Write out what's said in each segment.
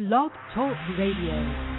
Blog Talk Radio.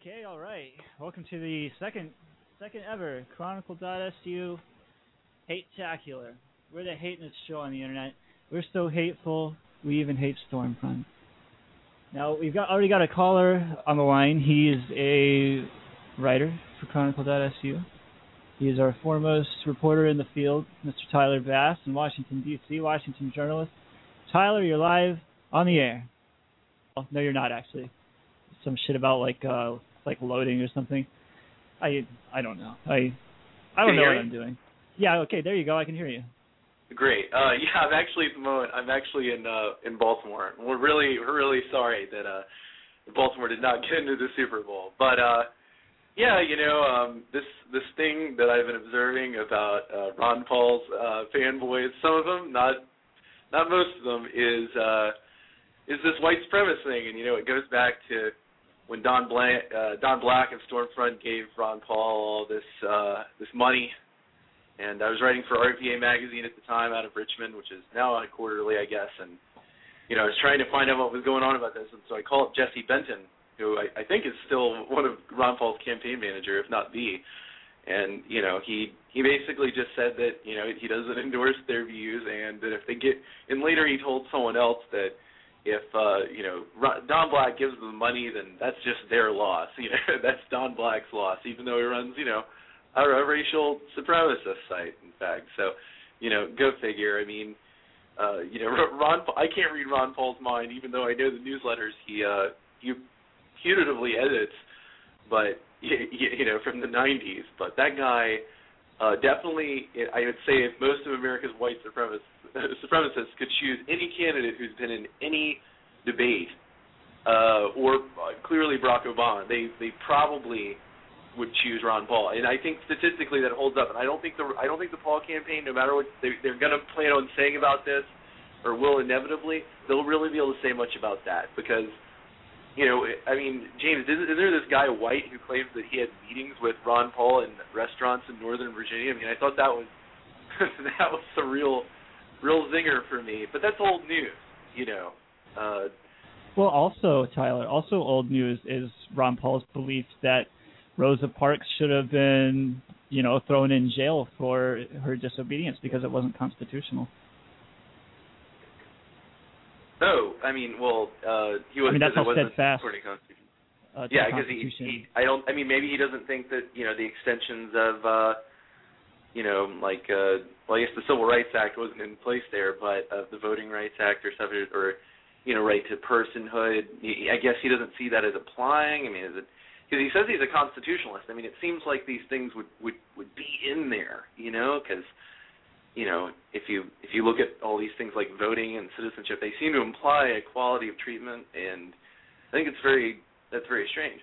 Okay, all right. Welcome to the second second ever Chronicle.su Hate Tacular. We're the hatiness show on the internet. We're so hateful, we even hate Stormfront. Now we've got already got a caller on the line. He is a writer for Chronicle.su. He is our foremost reporter in the field, Mr. Tyler Bass in Washington D.C. Washington journalist. Tyler, you're live on the air. Oh, no, you're not actually some shit about like uh like loading or something. I I don't know. I I don't know what me? I'm doing. Yeah, okay, there you go. I can hear you. Great. Uh, yeah, I'm actually at the moment. I'm actually in uh, in Baltimore. We're really we're really sorry that uh, Baltimore did not get into the Super Bowl. But uh, yeah, you know um, this this thing that I've been observing about uh, Ron Paul's uh, fanboys. Some of them, not not most of them, is uh, is this white supremacist thing, and you know it goes back to when Don Black, uh, Don Black and Stormfront gave Ron Paul all this uh, this money, and I was writing for RVA magazine at the time out of Richmond, which is now on quarterly, I guess, and you know I was trying to find out what was going on about this, and so I called Jesse Benton, who I, I think is still one of Ron Paul's campaign manager, if not the, and you know he he basically just said that you know he doesn't endorse their views, and that if they get, and later he told someone else that if uh you know Don Black gives them money, then that's just their loss. You know that's Don Black's loss, even though he runs you know a, a racial supremacist site. In fact, so you know go figure. I mean, uh, you know Ron. I can't read Ron Paul's mind, even though I know the newsletters he uh he putatively edits, but you, you know from the '90s. But that guy. Uh, definitely, I would say if most of America's white supremacists supremacists could choose any candidate who's been in any debate, uh, or uh, clearly Barack Obama, they they probably would choose Ron Paul. And I think statistically that holds up. And I don't think the I don't think the Paul campaign, no matter what they, they're going to plan on saying about this, or will inevitably, they'll really be able to say much about that because. You know, I mean, James, isn't, isn't there this guy White who claims that he had meetings with Ron Paul in restaurants in Northern Virginia? I mean, I thought that was that was the real real zinger for me. But that's old news, you know. Uh, Well, also Tyler, also old news is Ron Paul's belief that Rosa Parks should have been, you know, thrown in jail for her disobedience because it wasn't constitutional. Oh, I mean, well, uh, he was. I mean, that's how steadfast. according to Constitution. Uh, to Yeah, because he, he, I don't. I mean, maybe he doesn't think that you know the extensions of, uh, you know, like, uh, well, I guess the Civil Rights Act wasn't in place there, but of the Voting Rights Act or something, or you know, right to personhood. He, I guess he doesn't see that as applying. I mean, is it? Because he says he's a constitutionalist. I mean, it seems like these things would would would be in there, you know, because you know, if you if you look at all these things like voting and citizenship, they seem to imply equality of treatment, and I think it's very that's very strange.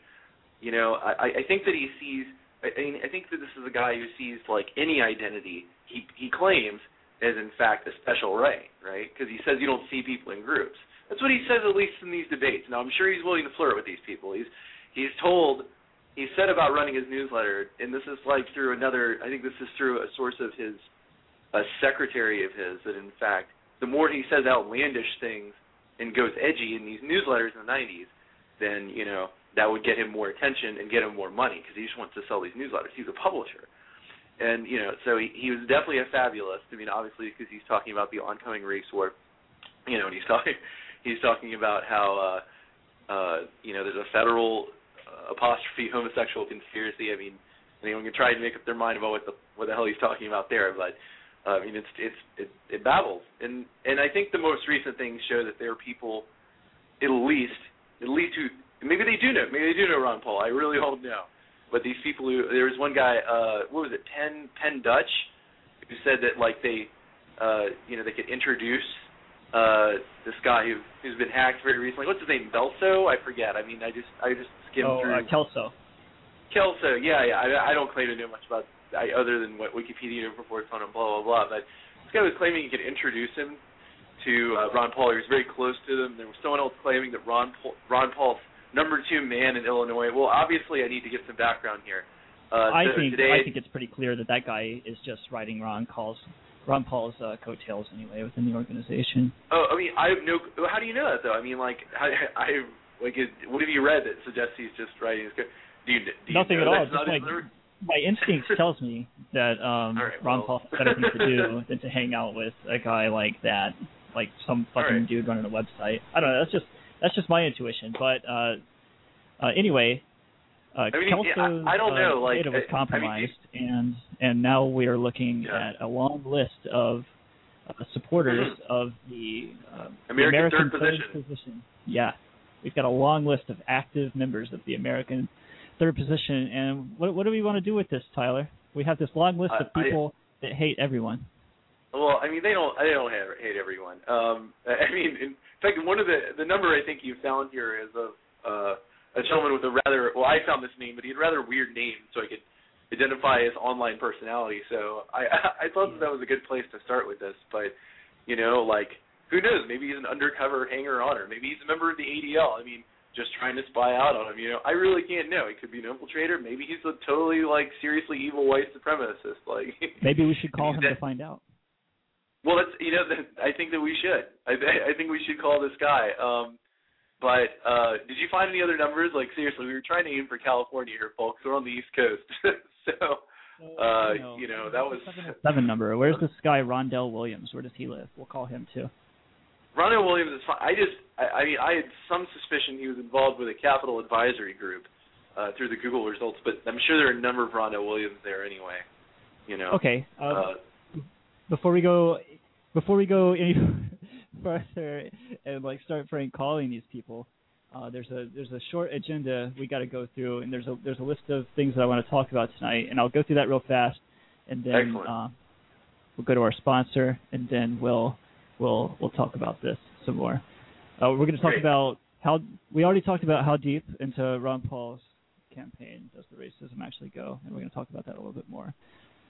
You know, I I think that he sees. I mean, I think that this is a guy who sees like any identity he he claims as in fact a special right, right? Because he says you don't see people in groups. That's what he says at least in these debates. Now I'm sure he's willing to flirt with these people. He's he's told he said about running his newsletter, and this is like through another. I think this is through a source of his a secretary of his that in fact the more he says outlandish things and goes edgy in these newsletters in the 90s, then you know that would get him more attention and get him more money because he just wants to sell these newsletters. He's a publisher, and you know so he, he was definitely a fabulist. I mean, obviously because he's talking about the oncoming race war, you know, and he's talking he's talking about how uh, uh, you know there's a federal uh, apostrophe homosexual conspiracy. I mean, anyone can try and make up their mind about what the what the hell he's talking about there, but I mean, it's it's it, it babbles, and and I think the most recent things show that there are people, at least at least who maybe they do know, maybe they do know Ron Paul. I really don't know, but these people who there was one guy, uh, what was it, Penn Penn Dutch, who said that like they, uh, you know, they could introduce uh this guy who who's been hacked very recently. What's his name? Belso? I forget. I mean, I just I just skimmed oh, through. uh, Kelso. Kelso, yeah, yeah. I, I don't claim to know much about I, other than what Wikipedia reports on him, blah blah blah. But this guy was claiming he could introduce him to uh, Ron Paul. He was very close to them. There was someone else claiming that Ron Paul, Ron Paul's number two man in Illinois. Well, obviously, I need to get some background here. Uh, I so think today, I think it's pretty clear that that guy is just riding Ron Paul's Ron Paul's uh, coattails anyway within the organization. Oh, I mean, I have no. How do you know that though? I mean, like, I, I like, it, what have you read that suggests he's just writing his? co- Do you, do you Nothing at all. Just like? My instinct tells me that um right, Ron well. Paul has better things to do than to hang out with a guy like that, like some fucking right. dude running a website. I don't know. That's just that's just my intuition. But uh, uh anyway, uh, I mean, Kelso's yeah, I- don't know, uh, like, data was I- I mean, compromised, and and now we are looking Yeah. at a long list of uh, supporters of the, uh, the American American third position. position. Yeah, we've got a long list of active members of the American third position. And what what do we want to do with this, Tyler? We have this long list of I- I- people that hate everyone. Well, I mean, they don't. They don't hate, hate everyone. Um, I mean, in fact, one of the the number I think you found here is of uh, a gentleman with a rather. Well, I found this name, but he had a rather weird name, so I could identify his online personality. So I I thought that, that was a good place to start with this. But you know, like who knows? Maybe he's an undercover hanger on, or maybe he's a member of the ADL. I mean, just trying to spy out on him. You know, I really can't know. He could be an infiltrator. Maybe he's a totally like seriously evil white supremacist. Like Maybe we should call him That- to find out. Well, that's you know, that, I think that we should. I I think we should call this guy. Um, but uh, did you find any other numbers? Like seriously, we were trying to aim for California here, folks. We're on the East Coast, so uh, you know that was Seven number. Where's this guy Rondell Williams? Where does he live? We'll call him too. Ronald Williams is fine. I just, I, I mean, I had some suspicion he was involved with a capital advisory group uh, through the Google results, but I'm sure there are a number of Ronald Williams there anyway. You know. Okay. Uh, Uh, before we go, before we go any further and like start prank calling these people, uh, there's a there's a short agenda we got to go through, and there's a there's a list of things that I want to talk about tonight, and I'll go through that real fast, and then uh, we'll go to our sponsor, and then we'll we'll we'll talk about this some more. Uh, we're going to talk Great. about how we already talked about how deep into Ron Paul's campaign does the racism actually go, and we're going to talk about that a little bit more.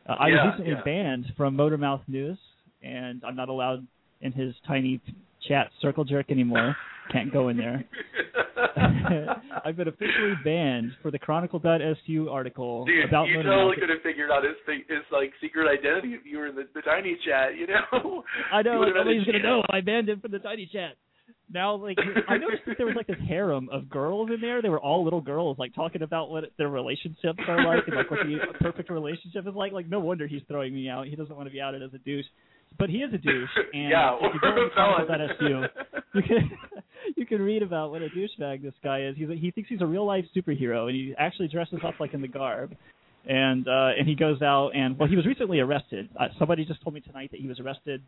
Uh, I Yeah, was recently yeah. banned from Motormouth News, and I'm not allowed in his tiny chat circle jerk anymore. Can't go in there. I've been officially banned for the Chronicle.su article Dude, about you totally could have figured out his his like secret identity if you were in the, the tiny chat. You know. I know You would've had nobody's gonna know. I banned him from the tiny chat. Now, like, I noticed that there was like this harem of girls in there. They were all little girls, like talking about what their relationships are like and like what the perfect relationship is like. Like, no wonder he's throwing me out. He doesn't want to be outed as a douche, but he is a douche. And yeah, if you go felon. Chronicle.su, you can you can read about what a douchebag this guy is. He's a, he thinks he's a real life superhero, and he actually dresses up like in the garb. And uh, and he goes out and well, he was recently arrested. Uh, somebody just told me tonight that he was arrested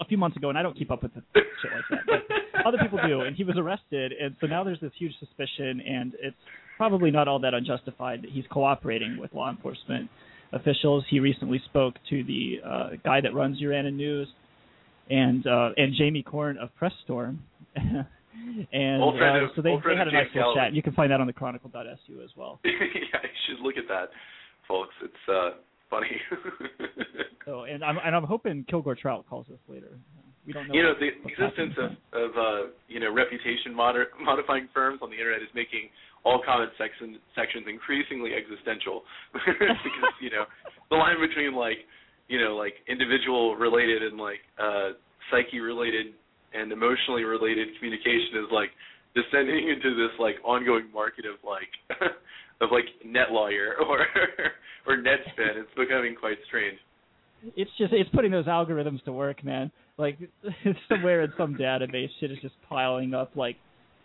a few months ago, and I don't keep up with the shit like that, but other people do. And he was arrested, and so now there's this huge suspicion, and it's probably not all that unjustified that he's cooperating with law enforcement officials. He recently spoke to the uh, guy that runs Urana News, and uh, and Jamie Corn of Press Storm. and Old friend uh, of- so they, old they had a nice little chat. You can find that on the Chronicle.su as well. yeah, you should look at that, folks. It's uh funny. So and I'm and I'm hoping Kilgore Trout calls us later. We don't know. you know, the existence of of uh, you know reputation moder- modifying firms on the internet is making all comment section sections increasingly existential because you know the line between like you know like individual related and like uh psyche related and emotionally related communication is like descending into this like ongoing market of like of like net lawyer or or net spin. It's becoming quite strange. it's just it's putting those algorithms to work, man. Like somewhere in some database, shit is just piling up. Like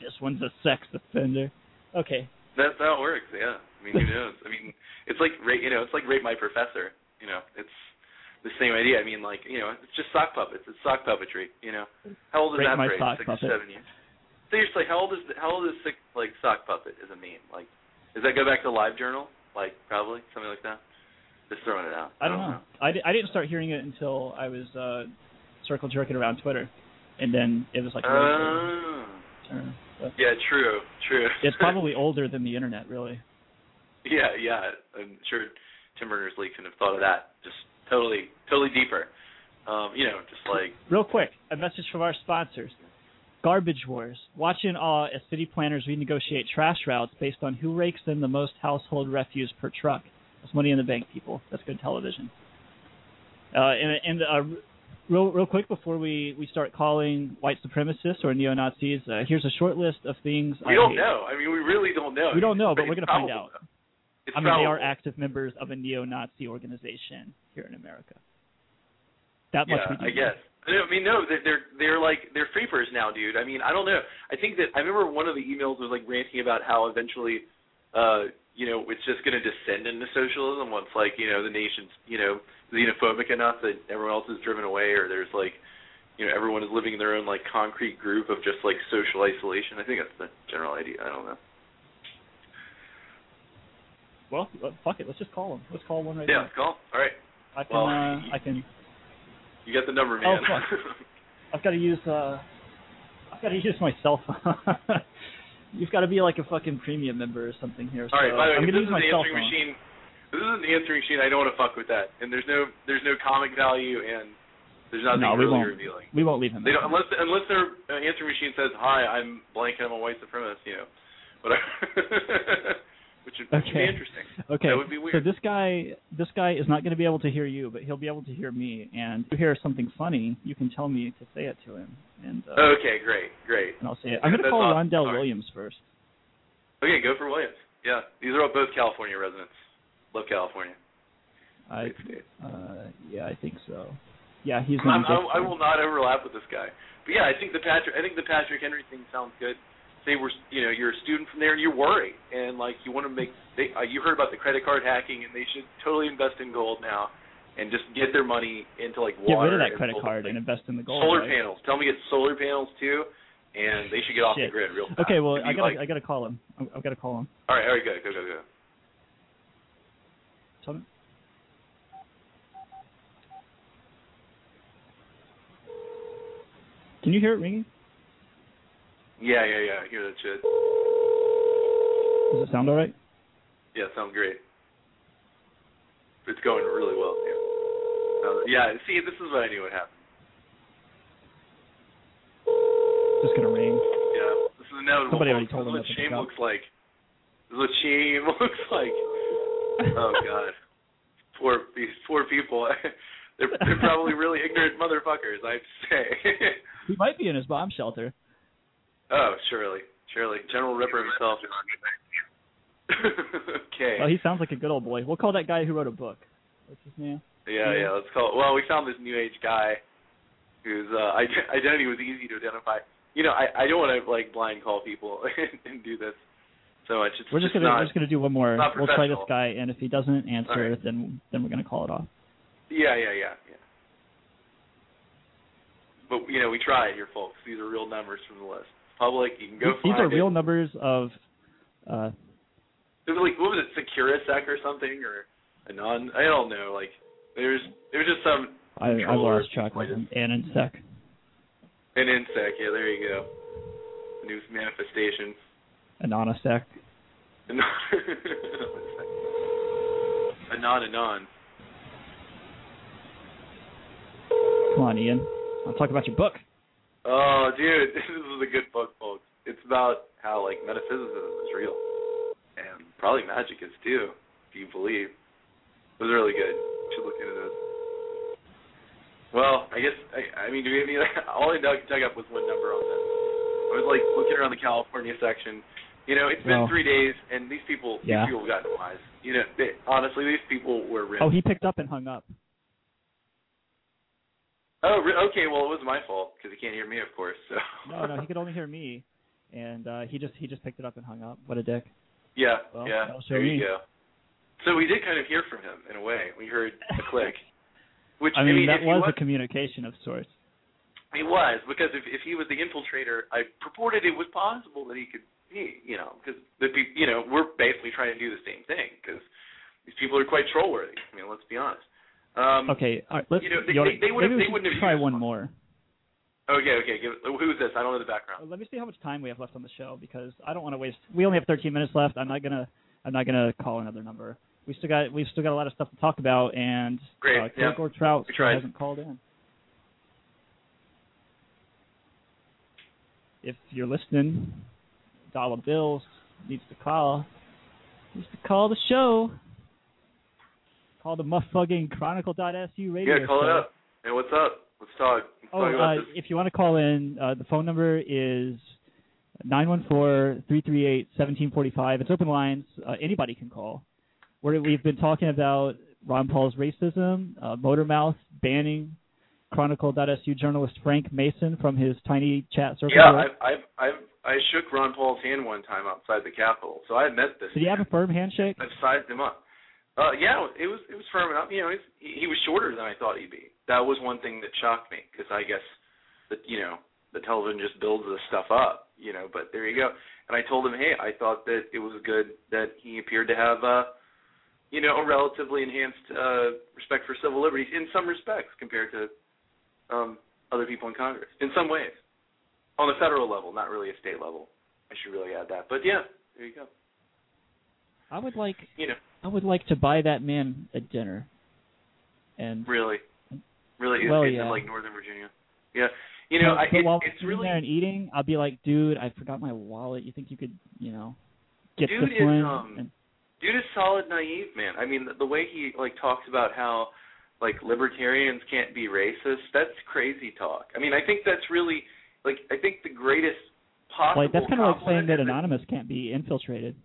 this one's a sex offender. Okay, That's how it works. Yeah. I mean, who knows? I mean, it's like rate. You know, it's like rate my professor. You know, it's the same idea. I mean, like you know, it's just sock puppets. It's sock puppetry. You know, how old is that phrase? sock Six puppet. or seven years. Seriously, how old is how old is sick, like sock puppet as a meme? Like, does that go back to Live Journal? Like, probably something like that. Just throwing it out. I don't know. I, di- I didn't start hearing it until I was uh circle jerking around Twitter, and then it was like. Oh. Uh, but yeah, true, true. it's probably older than the internet, really. Yeah, yeah. I'm sure Tim Berners-Lee couldn't have thought of that. Just totally, totally deeper. Um, you know, just like Real quick, a message from our sponsors. Garbage Wars. Watch in awe as city planners renegotiate trash routes based on who rakes in the most household refuse per truck. That's money in the bank, people. That's good television. Uh, and and uh, real real quick before we, we start calling white supremacists or neo Nazis, uh, here's a short list of things we I don't hate. know. I mean, we really don't know. We don't know, but It's we're gonna find out. I mean, they are active members of a neo-Nazi organization here in America. That much Yeah, we do I guess. I mean, no, they're they're they're like they're freepers now, dude. I mean, I don't know. I think that I remember one of the emails was like ranting about how eventually, uh, you know, it's just going to descend into socialism once like you know the nation's you know xenophobic enough that everyone else is driven away, or there's like, you know, everyone is living in their own like concrete group of just like social isolation. I think that's the general idea. I don't know. Well, uh, fuck it. Let's just call them. Let's call one right now. Yeah, now. cool. All right, I can. Well, uh, I can. you got the number, Oh, man. fuck. I've got to use. uh I've got to use my cell phone. You've got to be like a fucking premium member or something here. All right. By the way, I'm if gonna this use is my cell answering phone. machine. This isn't the answering machine. I don't want to fuck with that. And there's no there's no comic value and there's nothing No, really won't. revealing. We won't leave him. They don't unless unless their uh, answering machine says, "Hi, I'm blank and I'm a white supremacist," you know, whatever. which would, which would be interesting. Okay. That would be So this guy, this guy is not going to be able to hear you, but he'll be able to hear me. And if you hear something funny, you can tell me to say it to him, and uh, Okay, great, great. and I'll say it. I'm going to call awesome. Rondell. Williams first. Okay, go for Williams. Yeah, these are all both California residents. Love California. I, uh, yeah, I think so. Yeah, he's. I'm, I, I will not overlap with this guy. But yeah, I think the Patrick, I think the Patrick Henry thing sounds good. Say we're, you know, you're a student from there and you're worried and like you want to make. They, uh, you heard about the credit card hacking and they should totally invest in gold now and just get their money into like Get water. rid of that credit card and invest in the gold. solar right? panels. Tell me to get solar panels too, and they should get off Shit. the grid real fast. Okay, well, I gotta, like- I gotta call him. I- I've got to call him. all right, all right, go, go, go, go. Tell me. Can you hear it ringing? Yeah, yeah, yeah. I hear that shit. Does it sound all right? Yeah, sounds great. It's going really well. Yeah. Uh, yeah. See, this is what I knew would happen. Just gonna ring. Yeah. This is inevitable. Somebody already told this him is what shame looks like. This is what shame looks like. Oh God. Poor these poor people. they're they're probably really ignorant motherfuckers. I have to say. He might be in his bomb shelter. oh, surely, surely, General Ripper himself. okay. Oh, he sounds like a good old boy. We'll call that guy who wrote a book. What's his name? Yeah, yeah. Let's call it. Well, we found this new age guy whose uh, ide- identity was easy to identify. you know, I I don't want to like blind call people and, do this so much. It's We're just, just gonna not, we're just gonna do one more. We'll try this guy, and if he doesn't answer, right. then then we're gonna call it off. Yeah, yeah, yeah, yeah. But you know, we tried here, folks. These are real numbers from the list. Public, you can go These find are real it. numbers of. Uh, It was like what was it, Securasec or something, or a non? I don't know. Like there's there's just some I, I lost track of like them. And in an insect. Yeah, there you go. A new manifestation. Anonosec. Anon anon. Come on, Ian. I'll talk about your book. Oh, dude, this is a good book, folks. It's about how like metaphysicism is real, and probably magic is too, if you believe. It was really good. You should look into this. Well, I guess I, I mean, do we have any? All I dug, dug up was one number on this. I was like looking around the California section. You know, it's been Well, three days, and these people, yeah. these people got wise. You know, they, honestly, these people were. Ripped. Oh, he picked up and hung up. Oh, okay. Well, it was my fault because he can't hear me, of course. So. No, no, he could only hear me, and uh, he just he just picked it up and hung up. What a dick. Yeah, Well, yeah. There you me. go. So we did kind of hear from him in a way. We heard a click. Which I mean, that if he was was, a communication of sorts. he was because if if he was the infiltrator, I purported it was possible that he could be, you know, because the peop- you know we're basically trying to do the same thing because these people are quite troll worthy. I mean, let's be honest. Um, Okay, all right, let's. You know, they- you they- they would have. They wouldn't have try one one. more. Okay, okay. Give, who is this? I don't know the background. Let me see how much time we have left on the show because I don't want to waste. We only have 13 minutes left. I'm not gonna. I'm not gonna call another number. We still got. We've still got a lot of stuff to talk about, and Great, uh, yeah. Trout We still tried. hasn't called in. If you're listening, Dollar Bills needs to call. Needs to call the show. Call the muffugging Chronicle.su radio Yeah, call show. it up. Hey, what's up? Let's talk. Let's Oh, talk uh, if you want to call in, uh, the phone number is 914-338-1745. It's open lines. Uh, anybody can call. We're, we've been talking about Ron Paul's racism, uh, Motormouth banning Chronicle.su journalist Frank Mason from his tiny chat circle. Yeah. I've, I've, I've, I shook Ron Paul's hand one time outside the Capitol, so I met this. Did he have a firm handshake? I've sized him up. Uh, yeah, it was it was firm enough. You know, he's, he, he was shorter than I thought he'd be. That was one thing that shocked me because I guess that you know the television just builds this stuff up. You know, but there you go. And I told him, hey, I thought that it was good that he appeared to have, uh, you know, a relatively enhanced uh, respect for civil liberties in some respects compared to um, other people in Congress. In some ways, on the federal level, not really a state level. I should really add that. But yeah, there you go. I would like You know. I would like to buy that man a dinner. And Really, really, Well, yeah. in like Northern Virginia. Yeah, you know, but, I, it, while it's really there and eating, I'll be like, dude, I forgot my wallet. You think you could, you know, get Dude this is, um, and, dude is solid naive, man. I mean, the, the way he like talks about how like libertarians can't be racist, that's crazy talk. I mean, I think that's really like I think the greatest possible. like that's kind of like saying that anonymous can't be infiltrated.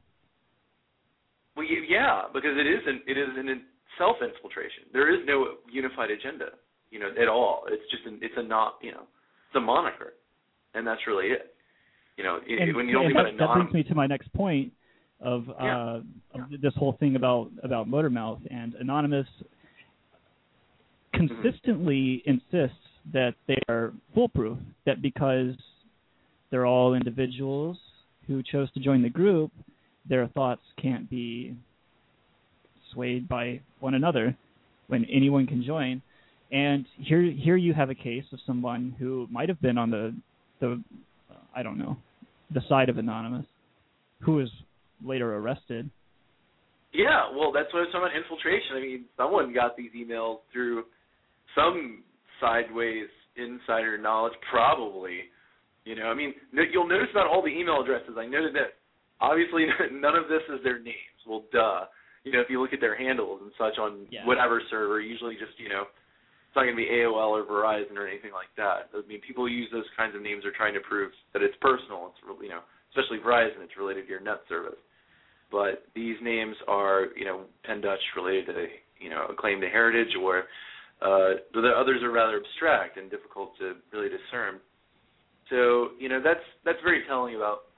Well, yeah, because it is an it is an self-infiltration. There is no unified agenda, you know, at all. It's just an it's a not you know it's a moniker, and that's really it. You know, And, when you don't that, that brings me to my next point of uh, Yeah. of this whole thing about about Motormouth and anonymous consistently insists that they are foolproof. That because they're all individuals who chose to join the group, their thoughts can't be swayed by one another when anyone can join. And here here you have a case of someone who might have been on the the I don't know the side of anonymous who was later arrested. yeah, well, that's what I was talking about infiltration. I mean, someone got these emails through some sideways insider knowledge, probably. You know, I mean, you'll notice about all the email addresses. I noted that obviously none of this is their names. Well, duh. You know, if you look at their handles and such on Yeah. whatever server, usually just you know, it's not going to be AOL or Verizon or anything like that. I mean, people use those kinds of names are trying to prove that it's personal. It's you know, especially Verizon, it's related to your net service. But these names are you know Penn Dutch related to you know a claim to heritage or uh, the others are rather abstract and difficult to really discern. So you know that's that's very telling about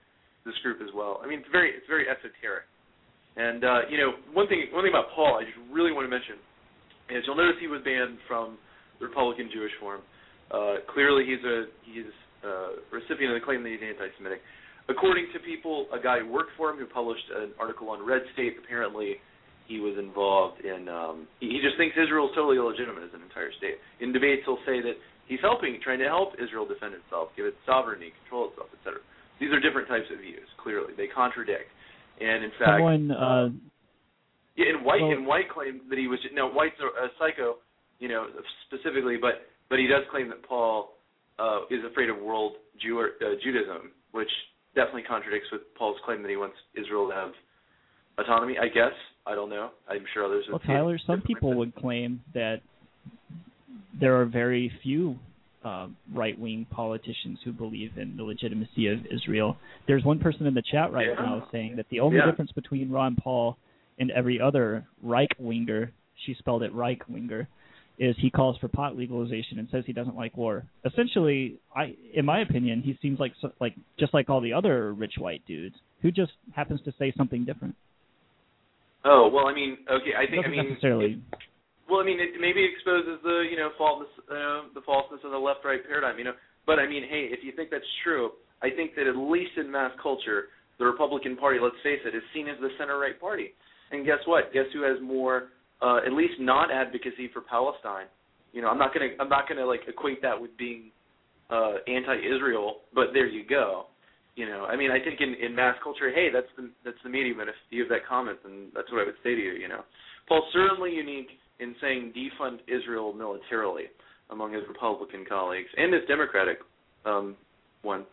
this group as well. I mean, it's very it's very esoteric. And uh, you know, one thing one thing about Paul, I just really want to mention is you'll notice he was banned from the Republican Jewish Forum. Uh, clearly, he's a he's a recipient of the claim that he's anti-Semitic. According to people, a guy who worked for him who published an article on Red State, apparently he was involved in. Um, he, he just thinks Israel is totally illegitimate as an entire state. In debates, he'll say that he's helping, trying to help Israel defend itself, give it sovereignty, control itself, etc. These are different types of views. Clearly, they contradict. And in fact, someone. Uh, yeah, and White well, and White claimed that he was no White's a, a psycho, you know, specifically, but but he does claim that Paul uh, is afraid of world Jew uh, Judaism, which definitely contradicts with Paul's claim that he wants Israel to have autonomy. I guess I don't know. I'm sure others. Well, Tyler, some people but- would claim that there are very few uh, right-wing politicians who believe in the legitimacy of Israel. There's one person in the chat right Yeah. now saying that the only Yeah. difference between Ron Paul and every other Reich-winger, she spelled it Reich-winger, is he calls for pot legalization and says he doesn't like war. Essentially, I, in my opinion, he seems like like just like all the other rich white dudes who just happens to say something different. Oh well, I mean, okay, I think I mean necessarily. Well, I mean, it maybe exposes the you know falseness, uh, the falseness of the left-right paradigm. You know, but I mean, hey, if you think that's true, I think that at least in mass culture, the Republican Party, let's face it, is seen as the center-right party. And guess what? Guess who has more, uh, at least not advocacy for Palestine? You know, I'm not gonna I'm not gonna like equate that with being uh, anti-Israel, but there you go. You know, I mean, I think in, in mass culture, hey, that's the that's the medium, and if you have that comment, then that's what I would say to you. You know, Paul's certainly unique in saying defund Israel militarily among his Republican colleagues and his Democratic um, one,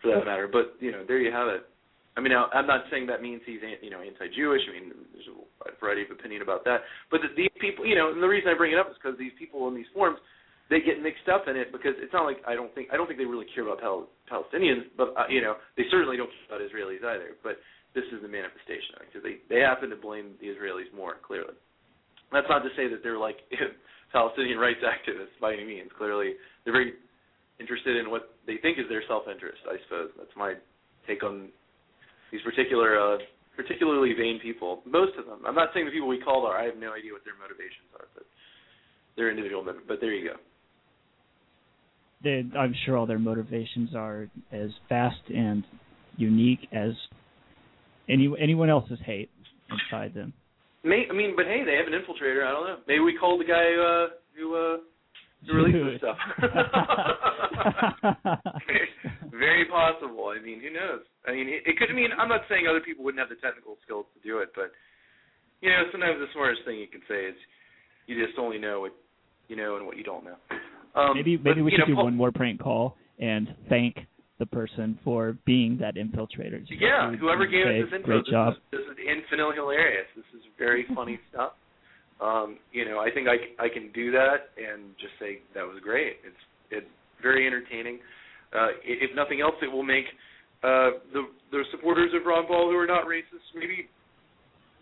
for that matter. But you know, there you have it. I mean, I'm not saying that means he's you know anti-Jewish. I mean, there's a variety of opinion about that. But these people, you know, and the reason I bring it up is because these people in these forums, they get mixed up in it because it's not like I don't think I don't think they really care about Pal- Palestinians, but uh, you know, they certainly don't care about Israelis either. But this is the manifestation because they they happen to blame the Israelis more clearly. That's not to say that they're like Palestinian rights activists by any means. Clearly, they're very interested in what they think is their self-interest. I suppose that's my take on these particular, uh, particularly vain people. Most of them. I'm not saying the people we called are. I have no idea what their motivations are, but they're individual. mot- But there you go. they, I'm sure all their motivations are as vast and unique as any anyone else's hate inside them. May, I mean, but hey, they have an infiltrator. I don't know. Maybe we called the guy uh, who uh, who released this stuff. Very possible. I mean, who knows? I mean, it, it could. Mean, I'm not saying other people wouldn't have the technical skills to do it, but you know, sometimes the smartest thing you can say is you just only know what you know and what you don't know. Um, maybe but, maybe we should know, do Paul- one more prank call and thank the person for being that infiltrator. Just Yeah, whoever gave us this info, Great this job. is this is infinitely hilarious. This is very funny stuff. Um, you know, I think I, I can do that and just say that was great. It's it's very entertaining. Uh, if nothing else, it will make uh, the the supporters of Ron Paul who are not racist maybe,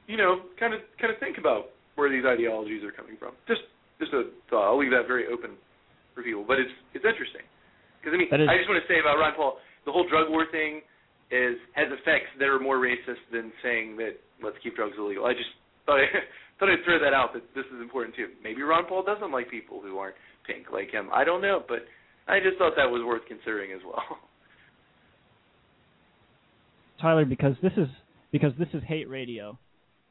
you know, kind of kind of think about where these ideologies are coming from. Just just a thought. I'll leave that very open for people, but it's it's interesting because I mean is- I just want to say about Ron Paul, the whole drug war thing is has effects that are more racist than saying that let's keep drugs illegal. I just thought I thought I'd throw that out that this is important too. Maybe Ron Paul doesn't like people who aren't pink like him. I don't know, but I just thought that was worth considering as well. Tyler, because this is because this is hate radio.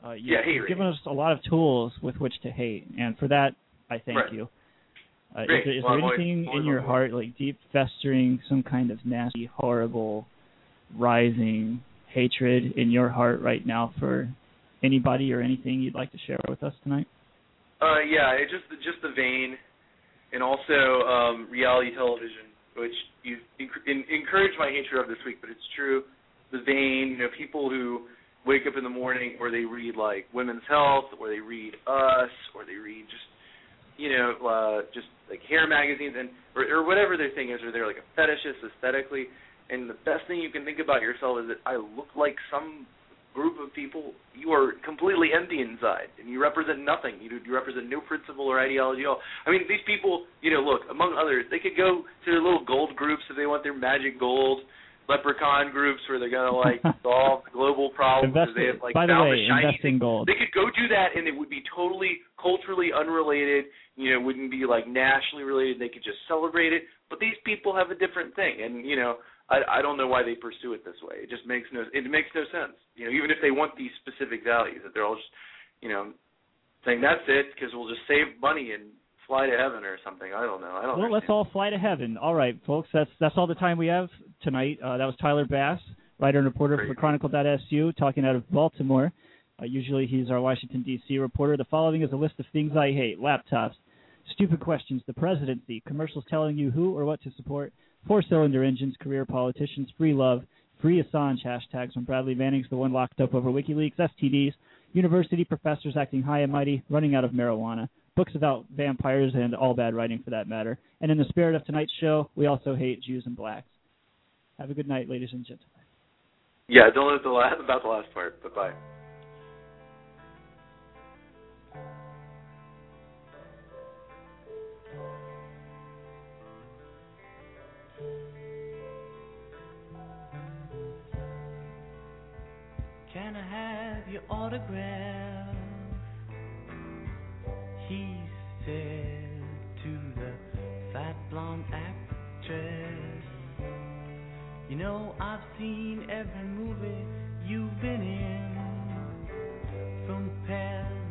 Uh, you, Yeah, hate you've radio. given us a lot of tools with which to hate, and for that, I thank Right. you. Uh, is there, is Well, there anything always in your heart, like deep festering, some kind of nasty, horrible, rising hatred in your heart right now for anybody or anything you'd like to share with us tonight? Uh, yeah, it just just the vein, and also um, reality television, which you in, encouraged my hatred of this week. But it's true, the vein. You know, people who wake up in the morning or they read like Women's Health, or they read Us, or they read just you know uh, just like hair magazines and or, or whatever their thing is, or they're like a fetishist aesthetically. And the best thing you can think about yourself is that I look like some group of people, you are completely empty inside, and you represent nothing. You you represent no principle or ideology at all. I mean, these people, you know, look among others, they could go to their little gold groups if they want. Their magic gold leprechaun groups where they're gonna like solve global problems because they have like by the way, shiny invest in gold. they could go do that and it would be totally culturally unrelated you know wouldn't be like nationally related they could just celebrate it but these people have a different thing and you know i i don't know why they pursue it this way it just makes no it makes no sense you know even if they want these specific values that they're all just you know saying that's it because we'll just save money and fly to heaven or something i don't know i don't Well, let's all fly to heaven. All right, folks. That's that's all the time we have tonight. Uh, that was Tyler Bass, writer and reporter for Great. Chronicle.su, talking out of Baltimore. Uh, usually he's our Washington D.C. reporter. The following is a list of things I hate: laptops, stupid questions, the presidency, commercials telling you who or what to support, four-cylinder engines, career politicians, free love, free Assange hashtags when Bradley Manning's the one locked up over WikiLeaks, STDs, university professors acting high and mighty, running out of marijuana, books about vampires and all bad writing for that matter. And in the spirit of tonight's show, we also hate Jews and blacks. Have a good night, ladies and gentlemen. yeah don't let the last about the last part but bye have your autograph? He said to the fat blonde actress. You know, I've seen every movie you've been in. From Pairs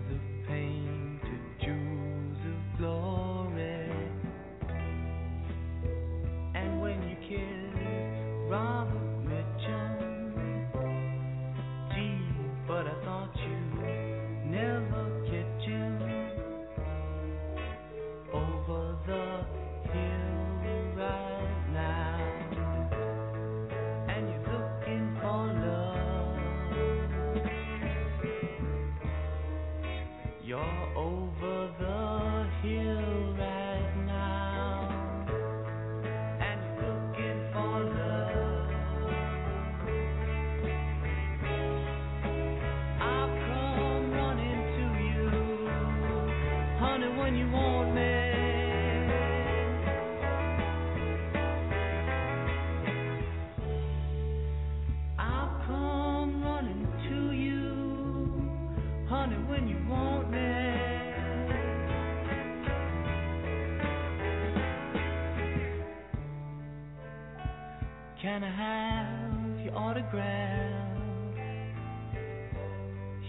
Can I have your autograph?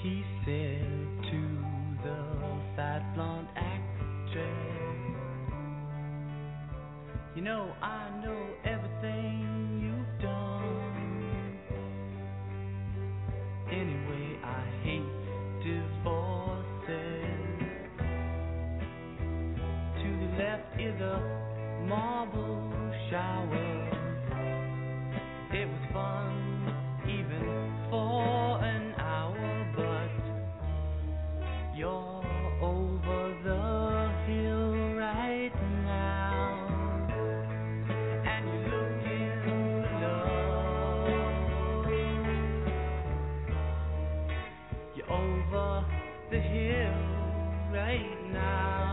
He said to the fat blonde actress, You know, I the hill right now,